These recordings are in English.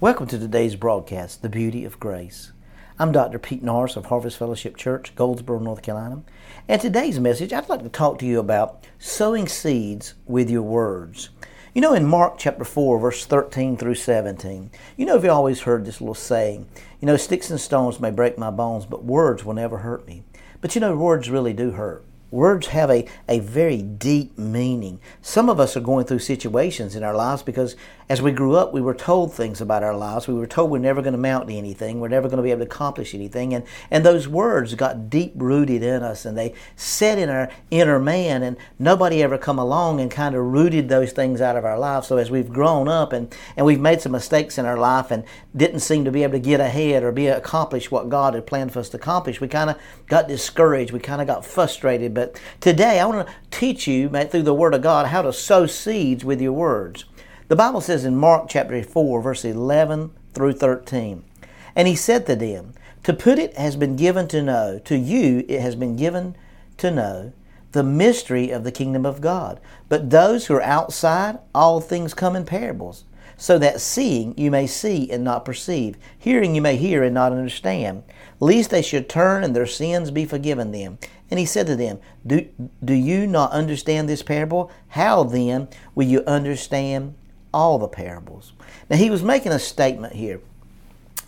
Welcome to today's broadcast, The Beauty of Grace. I'm Dr. Pete Norris of Harvest Fellowship Church, Goldsboro, North Carolina. And today's message, I'd like to talk to you about sowing seeds with your words. You know, in Mark chapter 4, verse 13 through 17, you know, if you've always heard this little saying, you know, sticks and stones may break my bones, but words will never hurt me. But you know, words really do hurt. Words have a, a very deep meaning. Some of us are going through situations in our lives because as we grew up, we were told things about our lives. We were told we're never going to mount to anything, we're never going to be able to accomplish anything. And, and those words got deep rooted in us and they set in our inner man, and nobody ever come along and kind of rooted those things out of our lives. So as we've grown up and, and we've made some mistakes in our life and didn't seem to be able to get ahead or be accomplish what God had planned for us to accomplish, we kind of got discouraged. We kind of got frustrated but today I want to teach you through the Word of God how to sow seeds with your words. The Bible says in Mark chapter 4, verse 11 through 13, And he said to them, To put it has been given to know, to you it has been given to know, the mystery of the kingdom of God. But those who are outside, all things come in parables, so that seeing you may see and not perceive, hearing you may hear and not understand, lest they should turn and their sins be forgiven them. And he said to them, Do, do you not understand this parable? How then will you understand all the parables? Now he was making a statement here.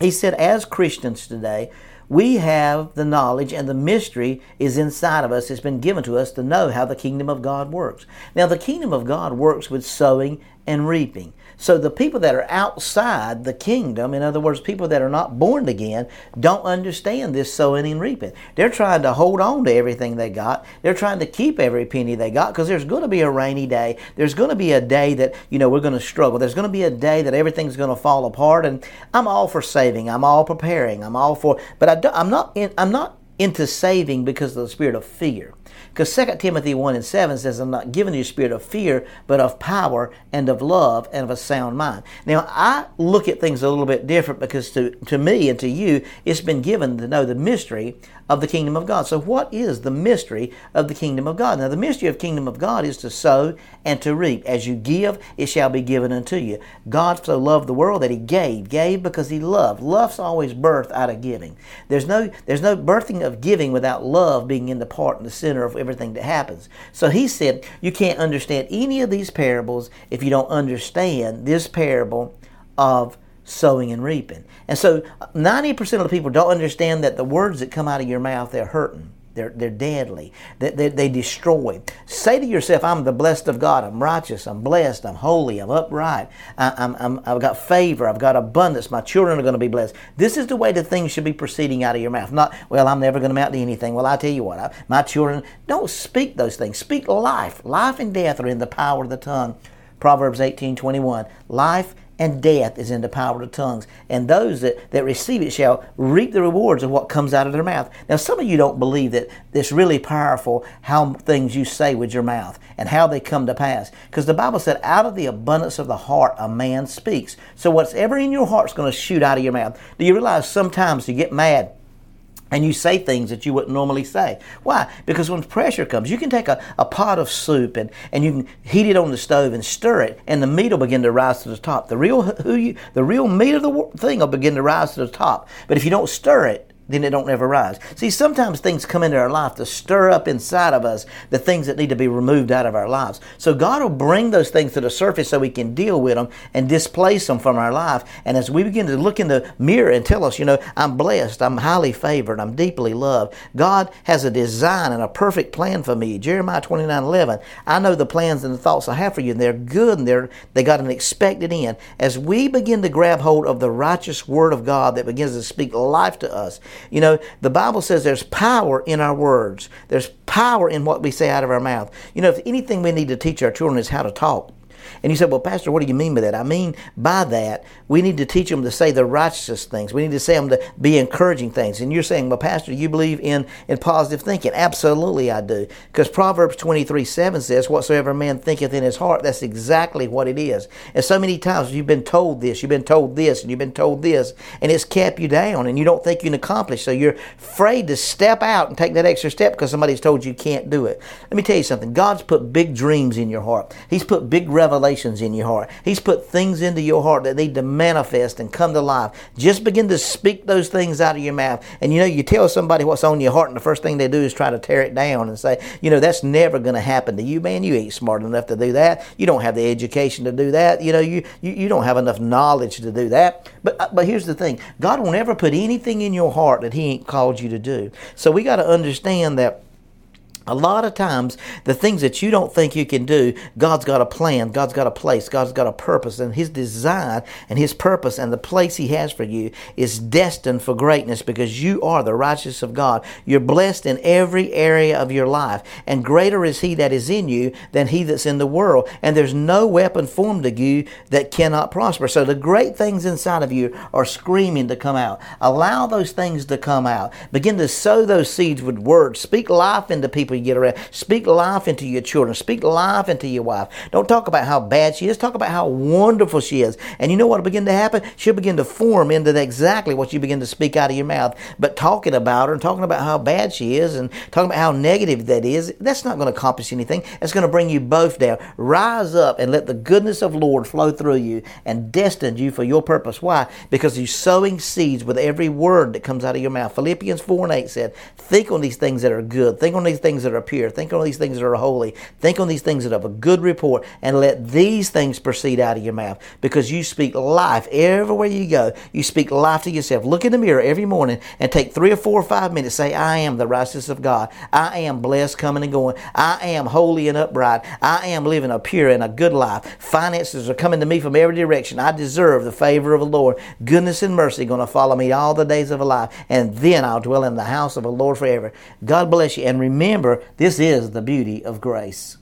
He said, As Christians today, we have the knowledge and the mystery is inside of us. It's been given to us to know how the kingdom of God works. Now, the kingdom of God works with sowing and reaping. So the people that are outside the kingdom, in other words, people that are not born again, don't understand this sowing and reaping. They're trying to hold on to everything they got. They're trying to keep every penny they got because there's going to be a rainy day. There's going to be a day that, you know, we're going to struggle. There's going to be a day that everything's going to fall apart. And I'm all for saving. I'm all preparing. I'm all for, but I am not, in, I'm not into saving because of the spirit of fear. Because 2 Timothy 1 and 7 says, I'm not giving you a spirit of fear, but of power and of love and of a sound mind. Now, I look at things a little bit different because to, to me and to you, it's been given to know the mystery of the kingdom of God. So, what is the mystery of the kingdom of God? Now, the mystery of kingdom of God is to sow and to reap. As you give, it shall be given unto you. God so loved the world that He gave, gave because He loved. Love's always birth out of giving. There's no there's no birthing of giving without love being in the part and the center of everything that happens. So He said you can't understand any of these parables if you don't understand this parable of sowing and reaping. And so 90% of the people don't understand that the words that come out of your mouth, they're hurting. They're, they're deadly. They, they, they destroy. Say to yourself, I'm the blessed of God. I'm righteous. I'm blessed. I'm holy. I'm upright. I, I'm, I'm, I've got favor. I've got abundance. My children are going to be blessed. This is the way the things should be proceeding out of your mouth. Not, well, I'm never going to amount to anything. Well, I tell you what, I, my children, don't speak those things. Speak life. Life and death are in the power of the tongue. Proverbs 18 21. Life and death is in the power of the tongues. And those that, that receive it shall reap the rewards of what comes out of their mouth. Now, some of you don't believe that it's really powerful how things you say with your mouth and how they come to pass. Because the Bible said, out of the abundance of the heart, a man speaks. So, whatever in your heart is going to shoot out of your mouth. Do you realize sometimes you get mad? And you say things that you wouldn't normally say. Why? Because when pressure comes, you can take a, a pot of soup and, and you can heat it on the stove and stir it, and the meat will begin to rise to the top. The real who you, the real meat of the thing will begin to rise to the top. But if you don't stir it, then it don't ever rise. See, sometimes things come into our life to stir up inside of us the things that need to be removed out of our lives. So God will bring those things to the surface so we can deal with them and displace them from our life. And as we begin to look in the mirror and tell us, you know, I'm blessed, I'm highly favored, I'm deeply loved. God has a design and a perfect plan for me. Jeremiah 29 11. I know the plans and the thoughts I have for you, and they're good and they're they got an expected end. As we begin to grab hold of the righteous word of God that begins to speak life to us, you know, the Bible says there's power in our words. There's power in what we say out of our mouth. You know, if anything we need to teach our children is how to talk. And you said, well, Pastor, what do you mean by that? I mean by that, we need to teach them to say the righteous things. We need to say them to be encouraging things. And you're saying, well, Pastor, you believe in, in positive thinking. Absolutely, I do. Because Proverbs 23 7 says, whatsoever man thinketh in his heart, that's exactly what it is. And so many times you've been told this, you've been told this, and you've been told this, and it's kept you down, and you don't think you can accomplish. So you're afraid to step out and take that extra step because somebody's told you can't do it. Let me tell you something. God's put big dreams in your heart. He's put big revelations revelations in your heart. He's put things into your heart that need to manifest and come to life. Just begin to speak those things out of your mouth. And you know, you tell somebody what's on your heart, and the first thing they do is try to tear it down and say, you know, that's never going to happen to you, man. You ain't smart enough to do that. You don't have the education to do that. You know, you, you, you don't have enough knowledge to do that. But, uh, but here's the thing God will never put anything in your heart that He ain't called you to do. So we got to understand that a lot of times, the things that you don't think you can do, God's got a plan, God's got a place, God's got a purpose, and His design and His purpose and the place He has for you is destined for greatness because you are the righteousness of God. You're blessed in every area of your life, and greater is He that is in you than He that's in the world. And there's no weapon formed against you that cannot prosper. So the great things inside of you are screaming to come out. Allow those things to come out. Begin to sow those seeds with words. Speak life into people people you get around. Speak life into your children. Speak life into your wife. Don't talk about how bad she is. Talk about how wonderful she is. And you know what will begin to happen? She'll begin to form into exactly what you begin to speak out of your mouth. But talking about her and talking about how bad she is and talking about how negative that is, that's not going to accomplish anything. It's going to bring you both down. Rise up and let the goodness of Lord flow through you and destined you for your purpose. Why? Because you're sowing seeds with every word that comes out of your mouth. Philippians 4 and 8 said, Think on these things that are good. Think on these things things that are pure. Think on these things that are holy. Think on these things that have a good report. And let these things proceed out of your mouth because you speak life everywhere you go. You speak life to yourself. Look in the mirror every morning and take three or four or five minutes. Say, I am the righteousness of God. I am blessed coming and going. I am holy and upright. I am living a pure and a good life. Finances are coming to me from every direction. I deserve the favor of the Lord. Goodness and mercy going to follow me all the days of a life. And then I'll dwell in the house of the Lord forever. God bless you. And remember, this is the beauty of grace.